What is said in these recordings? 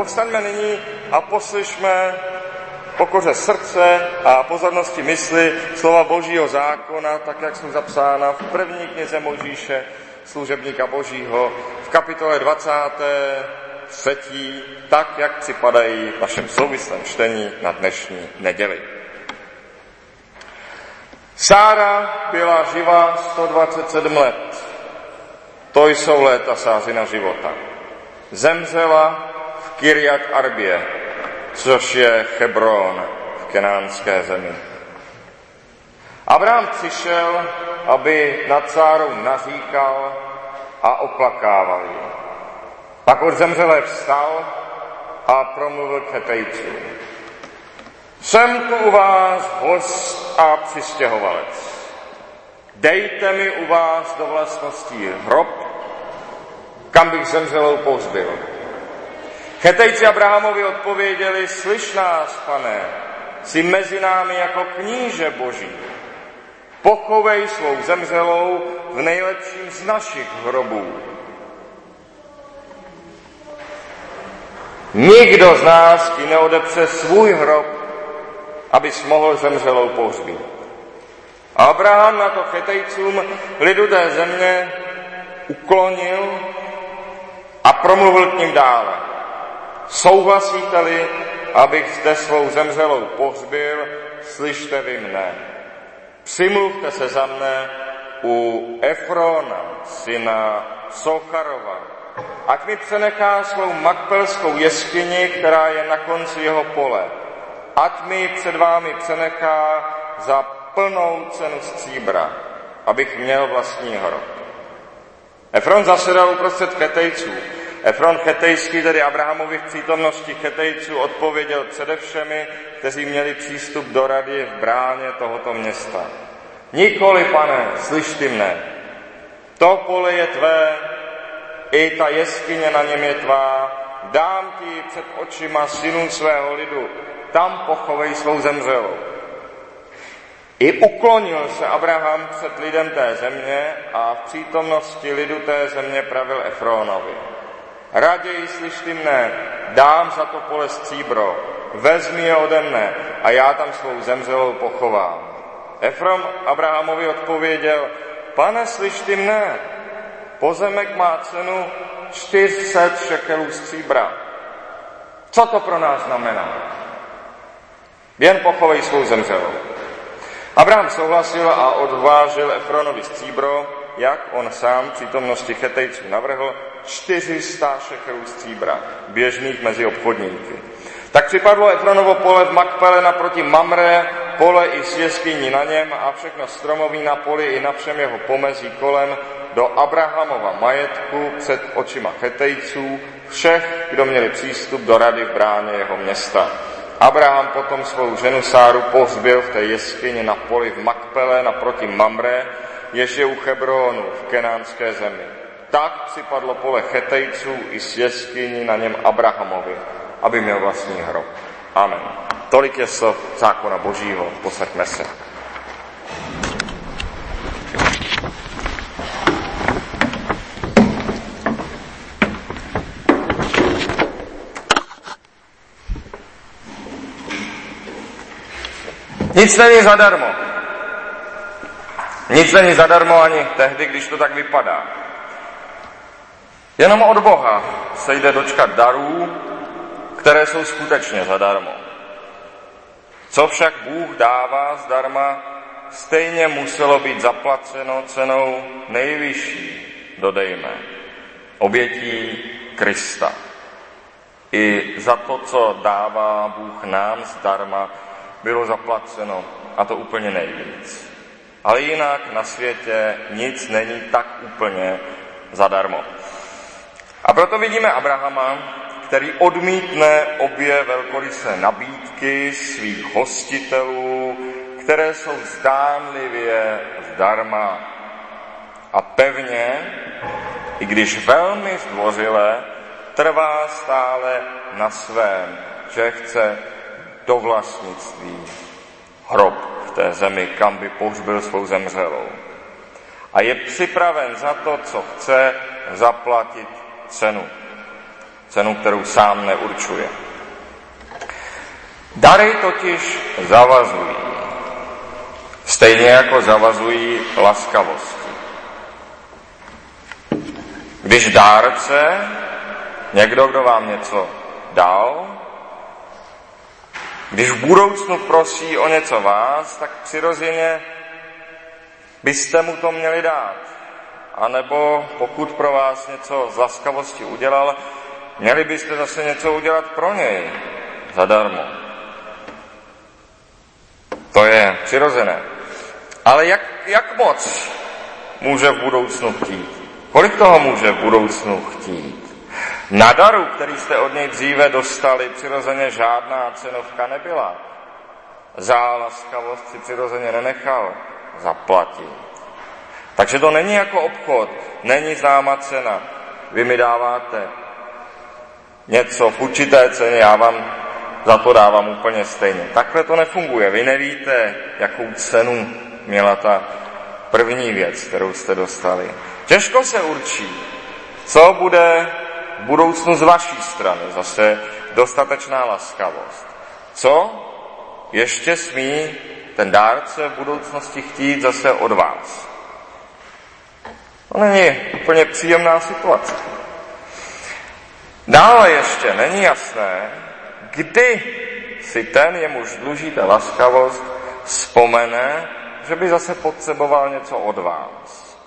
povstaňme nyní a poslyšme pokoře srdce a pozornosti mysli slova Božího zákona, tak jak jsou zapsána v první knize Možíše, služebníka Božího, v kapitole 23, tak jak připadají v našem souvislém čtení na dnešní neděli. Sára byla živá 127 let. To jsou léta sázina života. Zemřela v Kyriat Arbě, což je Hebron v kenánské zemi. Abraham přišel, aby nad Sárou naříkal a oplakával ji. Pak od zemřelé vstal a promluvil k Hetejcům. Jsem tu u vás host a přistěhovalec. Dejte mi u vás do vlastností hrob, kam bych zemřelou pohřbil. Chetejci Abrahamovi odpověděli, slyš nás, pane, jsi mezi námi jako kníže boží. Pochovej svou zemřelou v nejlepším z našich hrobů. Nikdo z nás ti neodepře svůj hrob, abys mohl zemřelou pohřbít. Abraham na to chetejcům lidu té země uklonil a promluvil k ním dále. Souhlasíte-li, abych zde svou zemřelou pohřbil, slyšte vy mne. Přimluvte se za mne u Efrona, syna Socharova, ať mi přenechá svou makpelskou jeskyni, která je na konci jeho pole. Ať mi před vámi přenechá za plnou cenu stříbra, abych měl vlastní hrob. Efron zasedal uprostřed Chetejců. Efron Chetejský, tedy Abrahamovi v přítomnosti Chetejců, odpověděl předevšemi, kteří měli přístup do rady v bráně tohoto města. Nikoli, pane, slyš ty mne. To pole je tvé, i ta jeskyně na něm je tvá. Dám ti před očima synů svého lidu. Tam pochovej svou zemřelou. I uklonil se Abraham před lidem té země a v přítomnosti lidu té země pravil Efronovi. Raději slyš ty mne, dám za to pole stříbro, vezmi je ode mne a já tam svou zemřelou pochovám. Efrom Abrahamovi odpověděl, pane, slyš ty mne, pozemek má cenu 400 šekelů stříbra. Co to pro nás znamená? Jen pochovej svou zemřelou. Abraham souhlasil a odvážil Efronovi stříbro, jak on sám přítomnosti chetejců navrhl, 400 šekelů stříbra, běžných mezi obchodníky. Tak připadlo Efronovo pole v Makpele naproti Mamre, pole i s jeskyní na něm a všechno stromoví na poli i na všem jeho pomezí kolem do Abrahamova majetku před očima chetejců, všech, kdo měli přístup do rady v bráně jeho města. Abraham potom svou ženu Sáru pohřbil v té jeskyni na poli v Makpele naproti Mamre, jež je u Hebronu v kenánské zemi. Tak připadlo pole Chetejců i s jeskyní na něm Abrahamovi, aby měl vlastní hrob. Amen. Tolik je slov zákona Božího. Posaďme se. Nic není zadarmo. Nic není zadarmo ani tehdy, když to tak vypadá. Jenom od Boha se jde dočkat darů, které jsou skutečně zadarmo. Co však Bůh dává zdarma, stejně muselo být zaplaceno cenou nejvyšší, dodejme, obětí Krista. I za to, co dává Bůh nám zdarma, bylo zaplaceno, a to úplně nejvíc. Ale jinak na světě nic není tak úplně zadarmo. A proto vidíme Abrahama, který odmítne obě velkorysé nabídky svých hostitelů, které jsou zdánlivě zdarma. A pevně, i když velmi zdvořile, trvá stále na svém, že chce do vlastnictví hrob v té zemi, kam by pohřbil svou zemřelou. A je připraven za to, co chce, zaplatit cenu. Cenu, kterou sám neurčuje. Dary totiž zavazují. Stejně jako zavazují laskavosti. Když dárce, někdo, kdo vám něco dal, když v budoucnu prosí o něco vás, tak přirozeně byste mu to měli dát. A nebo pokud pro vás něco z laskavosti udělal, měli byste zase něco udělat pro něj zadarmo. To je přirozené. Ale jak, jak moc může v budoucnu chtít? Kolik toho může v budoucnu chtít? Na daru, který jste od něj dříve dostali, přirozeně žádná cenovka nebyla. Za laskavost si přirozeně nenechal zaplatit. Takže to není jako obchod, není známa cena. Vy mi dáváte něco v určité ceně, já vám za to dávám úplně stejně. Takhle to nefunguje. Vy nevíte, jakou cenu měla ta první věc, kterou jste dostali. Těžko se určí, co bude budoucnu z vaší strany. Zase dostatečná laskavost. Co ještě smí ten dárce v budoucnosti chtít zase od vás? To není úplně příjemná situace. Dále ještě není jasné, kdy si ten, jemuž dlužíte laskavost, vzpomene, že by zase potřeboval něco od vás.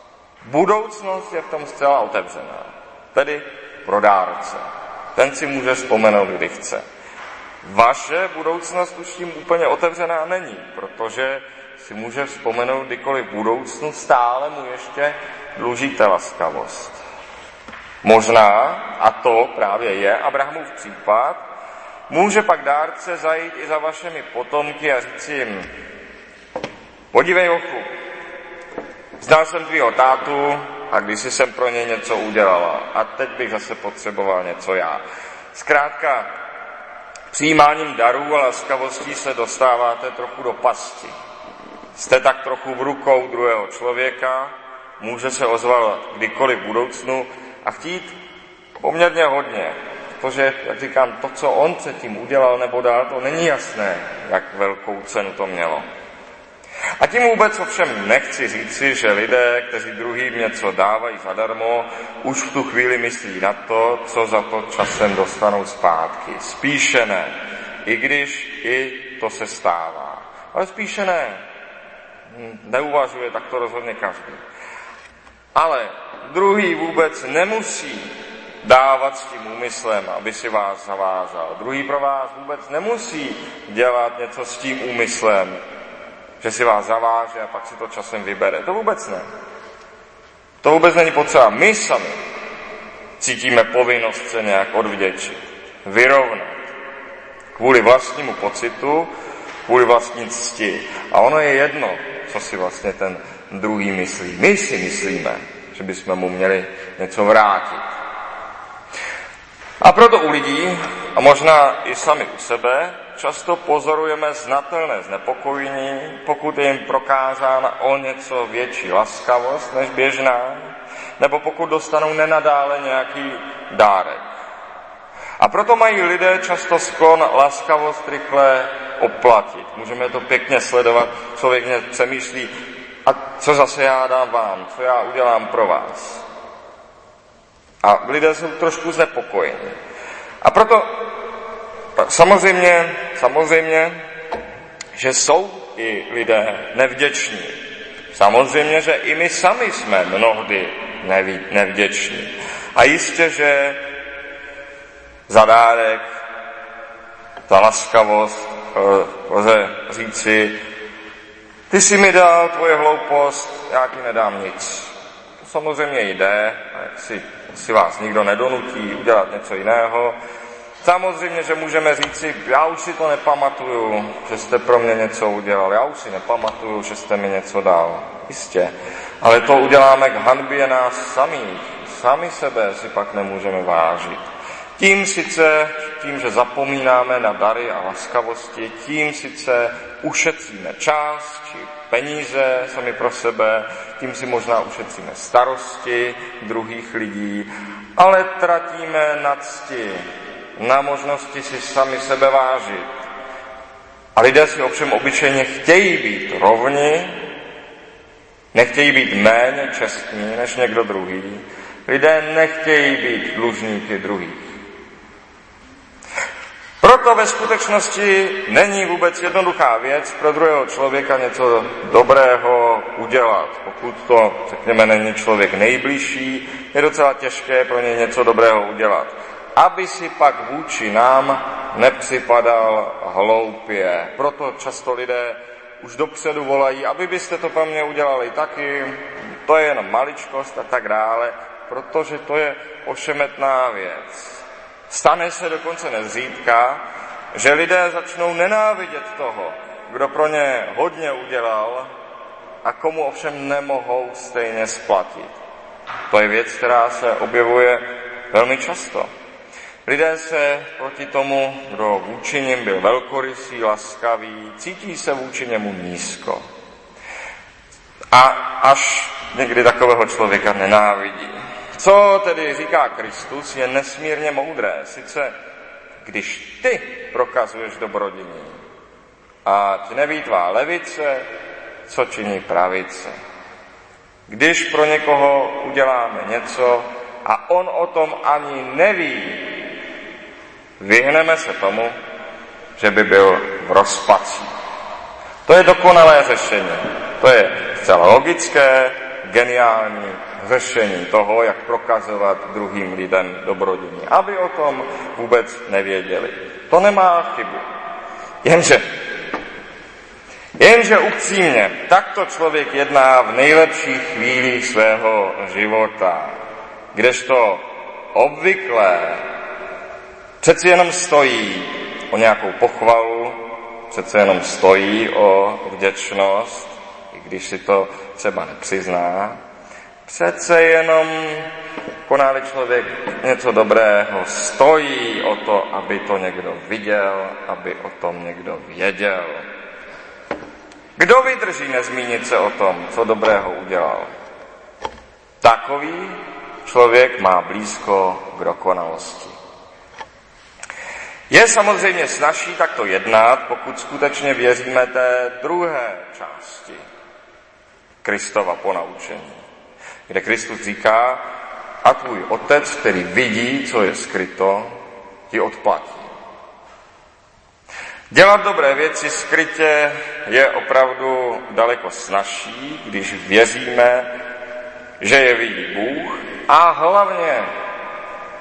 Budoucnost je v tom zcela otevřená, tedy pro dárce. Ten si může vzpomenout, kdy chce. Vaše budoucnost už tím úplně otevřená není, protože si může vzpomenout kdykoliv budoucnu, stále mu ještě dlužíte laskavost. Možná, a to právě je Abrahamův případ, může pak dárce zajít i za vašimi potomky a říct jim, podívej ochu, znal jsem tvýho tátu a když jsem pro ně něco udělala a teď bych zase potřeboval něco já. Zkrátka, přijímáním darů a laskavostí se dostáváte trochu do pasti. Jste tak trochu v rukou druhého člověka, může se ozvat kdykoliv v budoucnu a chtít poměrně hodně. Protože, jak říkám, to, co on předtím udělal nebo dal, to není jasné, jak velkou cenu to mělo. A tím vůbec ovšem nechci říci, že lidé, kteří druhým něco dávají zadarmo, už v tu chvíli myslí na to, co za to časem dostanou zpátky. Spíše ne, i když i to se stává. Ale spíše ne. Neuvažuje tak to rozhodně každý. Ale druhý vůbec nemusí dávat s tím úmyslem, aby si vás zavázal. Druhý pro vás vůbec nemusí dělat něco s tím úmyslem, že si vás zaváže a pak si to časem vybere. To vůbec ne. To vůbec není potřeba. My sami cítíme povinnost se nějak odvděčit, vyrovnat. Kvůli vlastnímu pocitu, kvůli vlastní cti. A ono je jedno, co si vlastně ten druhý myslí. My si myslíme, že bychom mu měli něco vrátit. A proto u lidí, a možná i sami u sebe, často pozorujeme znatelné znepokojení, pokud je jim prokázána o něco větší laskavost než běžná, nebo pokud dostanou nenadále nějaký dárek. A proto mají lidé často sklon laskavost rychle oplatit. Můžeme to pěkně sledovat. Člověk mě přemýšlí, a co zase já dám vám, co já udělám pro vás. A lidé jsou trošku znepokojeni. A proto samozřejmě, samozřejmě, že jsou i lidé nevděční. Samozřejmě, že i my sami jsme mnohdy nevděční. A jistě, že za dárek, za laskavost eh, lze říci, ty jsi mi dal tvoje hloupost, já ti nedám nic. To samozřejmě jde, si, si vás nikdo nedonutí udělat něco jiného. Samozřejmě, že můžeme říci, já už si to nepamatuju, že jste pro mě něco udělal, já už si nepamatuju, že jste mi něco dal. Jistě. Ale to uděláme k hanbě nás samých. Sami sebe si pak nemůžeme vážit. Tím sice, tím, že zapomínáme na dary a laskavosti, tím sice ušetříme čas či peníze sami pro sebe, tím si možná ušetříme starosti druhých lidí, ale tratíme na cti, na možnosti si sami sebe vážit. A lidé si ovšem obyčejně chtějí být rovni, nechtějí být méně čestní než někdo druhý. Lidé nechtějí být dlužníky druhých. Proto ve skutečnosti není vůbec jednoduchá věc pro druhého člověka něco dobrého udělat. Pokud to, řekněme, není člověk nejbližší, je docela těžké pro něj něco dobrého udělat. Aby si pak vůči nám nepřipadal hloupě. Proto často lidé už dopředu volají, aby byste to pro mě udělali taky, to je jenom maličkost a tak dále, protože to je ošemetná věc. Stane se dokonce nezřídka, že lidé začnou nenávidět toho, kdo pro ně hodně udělal a komu ovšem nemohou stejně splatit. To je věc, která se objevuje velmi často. Lidé se proti tomu, kdo vůči nim byl velkorysý, laskavý, cítí se vůči němu nízko. A až někdy takového člověka nenávidí. Co tedy říká Kristus, je nesmírně moudré. Sice, když ty prokazuješ dobrodiní a ti neví tvá levice, co činí pravice. Když pro někoho uděláme něco a on o tom ani neví, vyhneme se tomu, že by byl v rozpací. To je dokonalé řešení. To je zcela logické, geniální řešení toho, jak prokazovat druhým lidem dobrodění, aby o tom vůbec nevěděli. To nemá chybu. Jenže, jenže upřímně, takto člověk jedná v nejlepších chvílích svého života, kdežto obvykle přeci jenom stojí o nějakou pochvalu, přece jenom stojí o vděčnost, i když si to třeba nepřizná, Přece jenom koná člověk něco dobrého, stojí o to, aby to někdo viděl, aby o tom někdo věděl. Kdo vydrží nezmínit se o tom, co dobrého udělal? Takový člověk má blízko k dokonalosti. Je samozřejmě snažší takto jednat, pokud skutečně věříme té druhé části Kristova ponaučení kde Kristus říká, a tvůj otec, který vidí, co je skryto, ti odplatí. Dělat dobré věci skrytě je opravdu daleko snažší, když věříme, že je vidí Bůh a hlavně,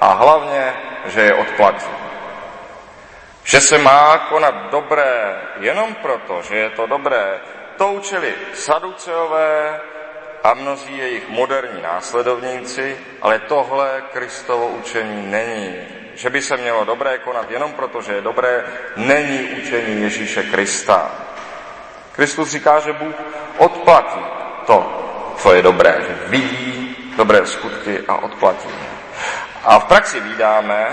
a hlavně, že je odplatí. Že se má konat dobré jenom proto, že je to dobré, to učili saduceové, a mnozí jejich moderní následovníci, ale tohle Kristovo učení není. Že by se mělo dobré konat jenom proto, že je dobré, není učení Ježíše Krista. Kristus říká, že Bůh odplatí to, co je dobré, že vidí dobré skutky a odplatí. A v praxi vídáme,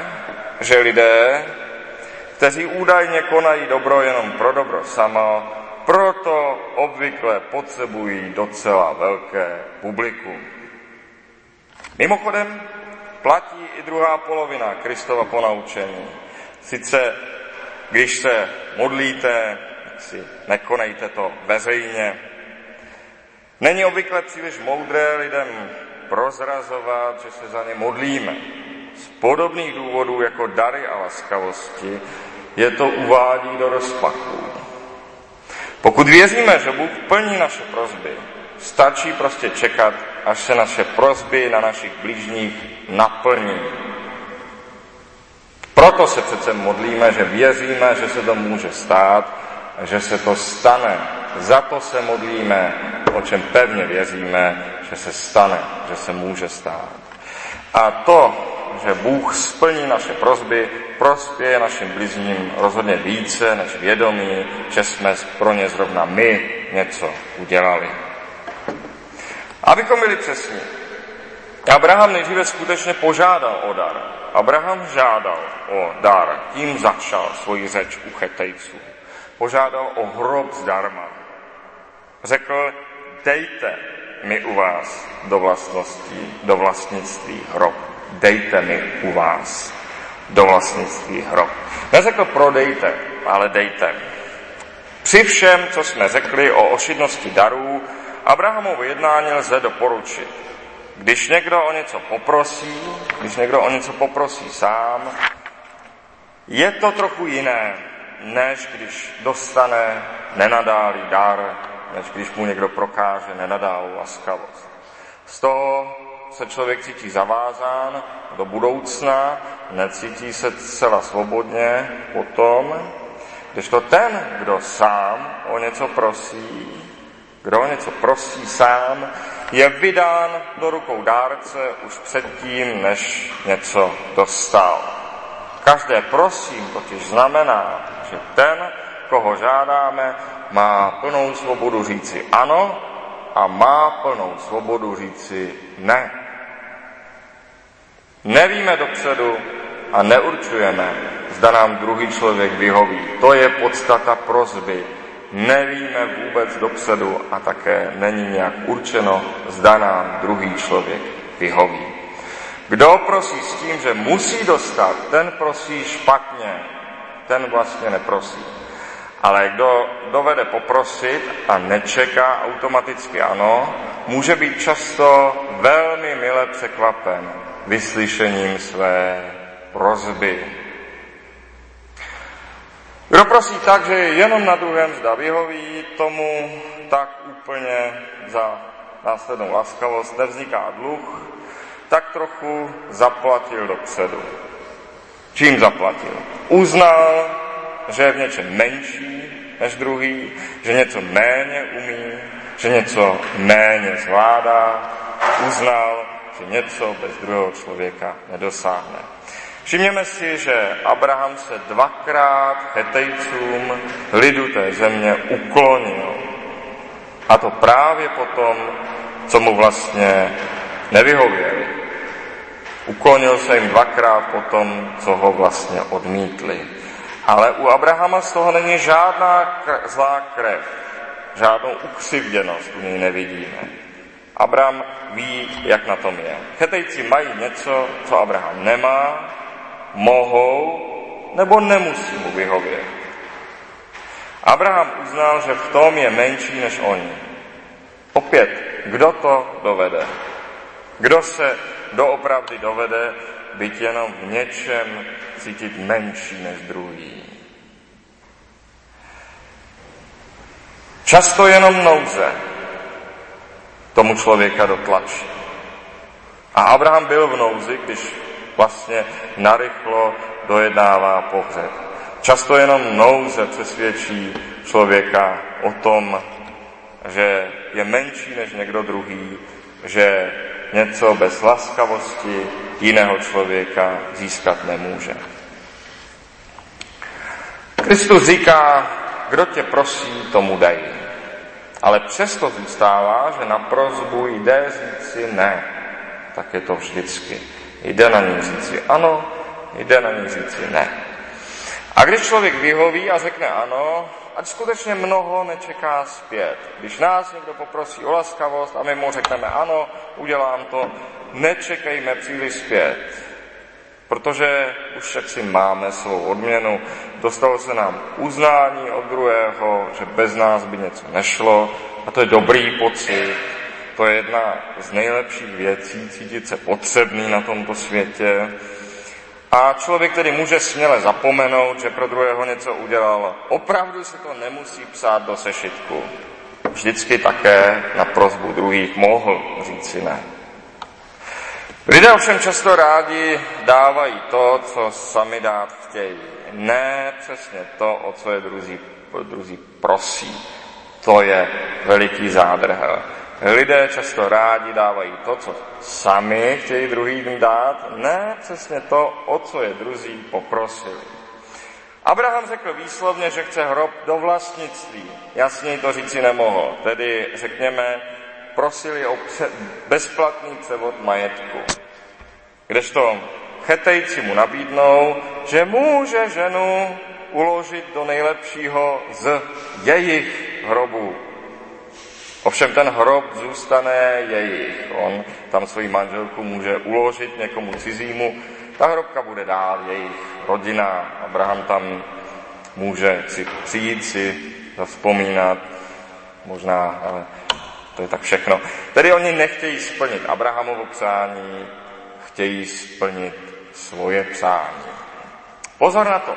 že lidé, kteří údajně konají dobro jenom pro dobro samo, proto obvykle potřebují docela velké publikum. Mimochodem, platí i druhá polovina Kristova ponaučení. Sice, když se modlíte, si nekonejte to veřejně. Není obvykle příliš moudré lidem prozrazovat, že se za ně modlíme. Z podobných důvodů jako dary a laskavosti je to uvádí do rozpaků. Pokud věříme, že Bůh plní naše prozby, stačí prostě čekat, až se naše prozby na našich blížních naplní. Proto se přece modlíme, že věříme, že se to může stát, že se to stane. Za to se modlíme, o čem pevně věříme, že se stane, že se může stát. A to, že Bůh splní naše prozby, prospěje našim blízním rozhodně více než vědomí, že jsme pro ně zrovna my něco udělali. Abychom byli přesní, Abraham nejdříve skutečně požádal o dar. Abraham žádal o dar, tím začal svoji řeč u chetejců. Požádal o hrob zdarma. Řekl, dejte mi u vás do vlastnosti, do vlastnictví hrob. Dejte mi u vás do vlastnictví hrob. Neřekl prodejte, ale dejte. Při všem, co jsme řekli o ošidnosti darů, Abrahamovo jednání lze doporučit. Když někdo o něco poprosí, když někdo o něco poprosí sám, je to trochu jiné, než když dostane nenadálý dar, než když mu někdo prokáže nenadálou laskavost. Z toho se člověk cítí zavázán do budoucna, necítí se zcela svobodně potom, když to ten, kdo sám o něco prosí, kdo o něco prosí sám, je vydán do rukou dárce už předtím, než něco dostal. Každé prosím totiž znamená, že ten, koho žádáme, má plnou svobodu říci ano a má plnou svobodu říci ne. Nevíme dopředu a neurčujeme, zda nám druhý člověk vyhoví. To je podstata prozby. Nevíme vůbec dopředu a také není nějak určeno, zda nám druhý člověk vyhoví. Kdo prosí s tím, že musí dostat, ten prosí špatně, ten vlastně neprosí. Ale kdo dovede poprosit a nečeká automaticky ano, může být často velmi mile překvapen vyslyšením své prozby. Kdo prosí tak, že je jenom na druhém zda vyhoví, tomu tak úplně za následnou laskavost nevzniká dluh, tak trochu zaplatil dopředu. Čím zaplatil? Uznal, že je v něčem menší než druhý, že něco méně umí, že něco méně zvládá, uznal, že něco bez druhého člověka nedosáhne. Všimněme si, že Abraham se dvakrát chetejcům lidu té země uklonil. A to právě potom, co mu vlastně nevyhověli. Uklonil se jim dvakrát potom, co ho vlastně odmítli. Ale u Abrahama z toho není žádná zlá krev, žádnou ukřivděnost u něj nevidíme. Abraham ví, jak na tom je. Chetejci mají něco, co Abraham nemá, mohou nebo nemusí mu vyhovět. Abraham uznal, že v tom je menší než oni. Opět, kdo to dovede? Kdo se doopravdy dovede být jenom v něčem cítit menší než druhý? Často jenom nouze tomu člověka dotlačí. A Abraham byl v nouzi, když vlastně narychlo dojednává pohřeb. Často jenom nouze přesvědčí člověka o tom, že je menší než někdo druhý, že něco bez laskavosti jiného člověka získat nemůže. Kristus říká, kdo tě prosí, tomu dej. Ale přesto zůstává, že na prozbu jde říci ne. Tak je to vždycky. Jde na ní říci ano, jde na ní říci ne. A když člověk vyhoví a řekne ano, ať skutečně mnoho nečeká zpět. Když nás někdo poprosí o laskavost a my mu řekneme ano, udělám to, nečekejme příliš zpět. Protože už si máme svou odměnu, dostalo se nám uznání od druhého, že bez nás by něco nešlo a to je dobrý pocit, to je jedna z nejlepších věcí, cítit se potřebný na tomto světě. A člověk tedy může směle zapomenout, že pro druhého něco udělal. Opravdu se to nemusí psát do sešitku. Vždycky také na prozbu druhých mohl říci ne. Lidé ovšem často rádi dávají to, co sami dát chtějí. Ne přesně to, o co je druzí, druzí prosí. To je veliký zádrhel. Lidé často rádi dávají to, co sami chtějí druhým dát, ne přesně to, o co je druzí poprosili. Abraham řekl výslovně, že chce hrob do vlastnictví. Jasněji to říci nemohl. Tedy, řekněme, prosili o pře- bezplatný převod majetku. Kdežto chetejci mu nabídnou, že může ženu uložit do nejlepšího z jejich hrobů. Ovšem ten hrob zůstane jejich. On tam svoji manželku může uložit někomu cizímu. Ta hrobka bude dál jejich rodina. Abraham tam může si přijít si zavzpomínat, možná, ale to je tak všechno. Tedy oni nechtějí splnit Abrahamovo přání, chtějí splnit svoje přání. Pozor na to.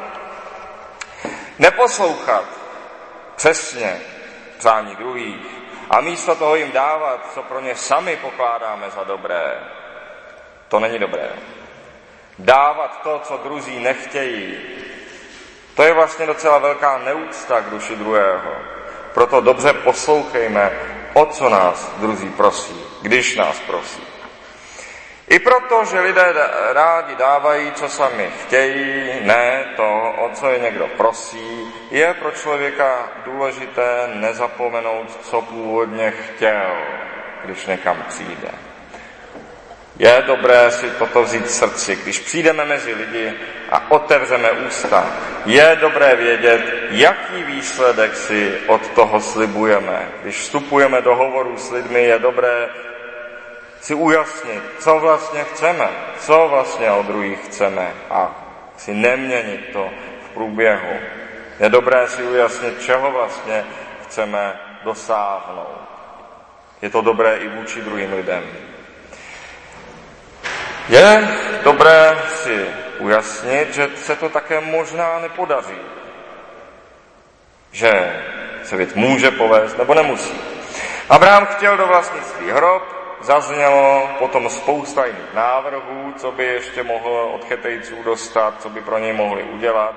Neposlouchat přesně přání druhých a místo toho jim dávat, co pro ně sami pokládáme za dobré, to není dobré. Dávat to, co druzí nechtějí, to je vlastně docela velká neúcta k duši druhého. Proto dobře poslouchejme, o co nás druzí prosí, když nás prosí. I proto, že lidé rádi dávají, co sami chtějí, ne to, o co je někdo prosí, je pro člověka důležité nezapomenout, co původně chtěl, když někam přijde. Je dobré si toto vzít v srdci, když přijdeme mezi lidi a otevřeme ústa. Je dobré vědět, jaký výsledek si od toho slibujeme. Když vstupujeme do hovoru s lidmi, je dobré si ujasnit, co vlastně chceme, co vlastně od druhých chceme a si neměnit to v průběhu. Je dobré si ujasnit, čeho vlastně chceme dosáhnout. Je to dobré i vůči druhým lidem. Je dobré si ujasnit, že se to také možná nepodaří. Že se věc může povést nebo nemusí. Abraham chtěl do vlastnictví hrob, zaznělo potom spousta jiných návrhů, co by ještě mohl od chetejců dostat, co by pro něj mohli udělat.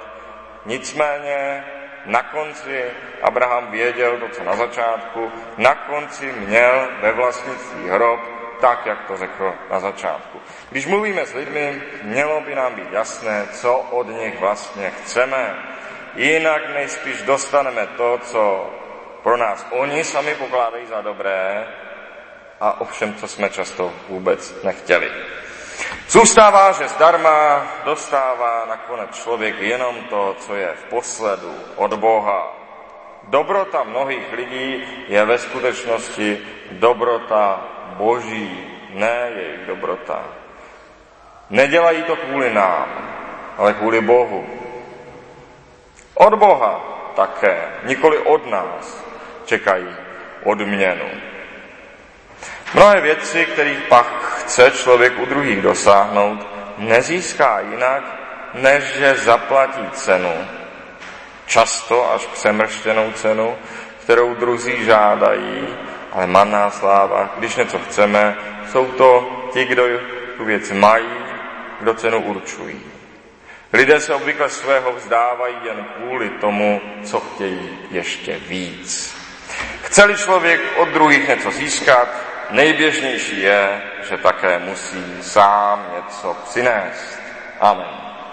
Nicméně na konci Abraham věděl to, co na začátku, na konci měl ve vlastnictví hrob, tak, jak to řekl na začátku. Když mluvíme s lidmi, mělo by nám být jasné, co od nich vlastně chceme. Jinak nejspíš dostaneme to, co pro nás oni sami pokládají za dobré, a ovšem, co jsme často vůbec nechtěli. Zůstává, že zdarma dostává nakonec člověk jenom to, co je v posledu od Boha. Dobrota mnohých lidí je ve skutečnosti dobrota Boží, ne jejich dobrota. Nedělají to kvůli nám, ale kvůli Bohu. Od Boha také, nikoli od nás, čekají odměnu. Mnohé věci, kterých pak chce člověk u druhých dosáhnout, nezíská jinak, než že zaplatí cenu, často až přemrštěnou cenu, kterou druzí žádají, ale manná sláva, když něco chceme, jsou to ti, kdo tu věc mají, kdo cenu určují. Lidé se obvykle svého vzdávají jen kvůli tomu, co chtějí ještě víc. Chce-li člověk od druhých něco získat, nejběžnější je, že také musí sám něco přinést. Amen.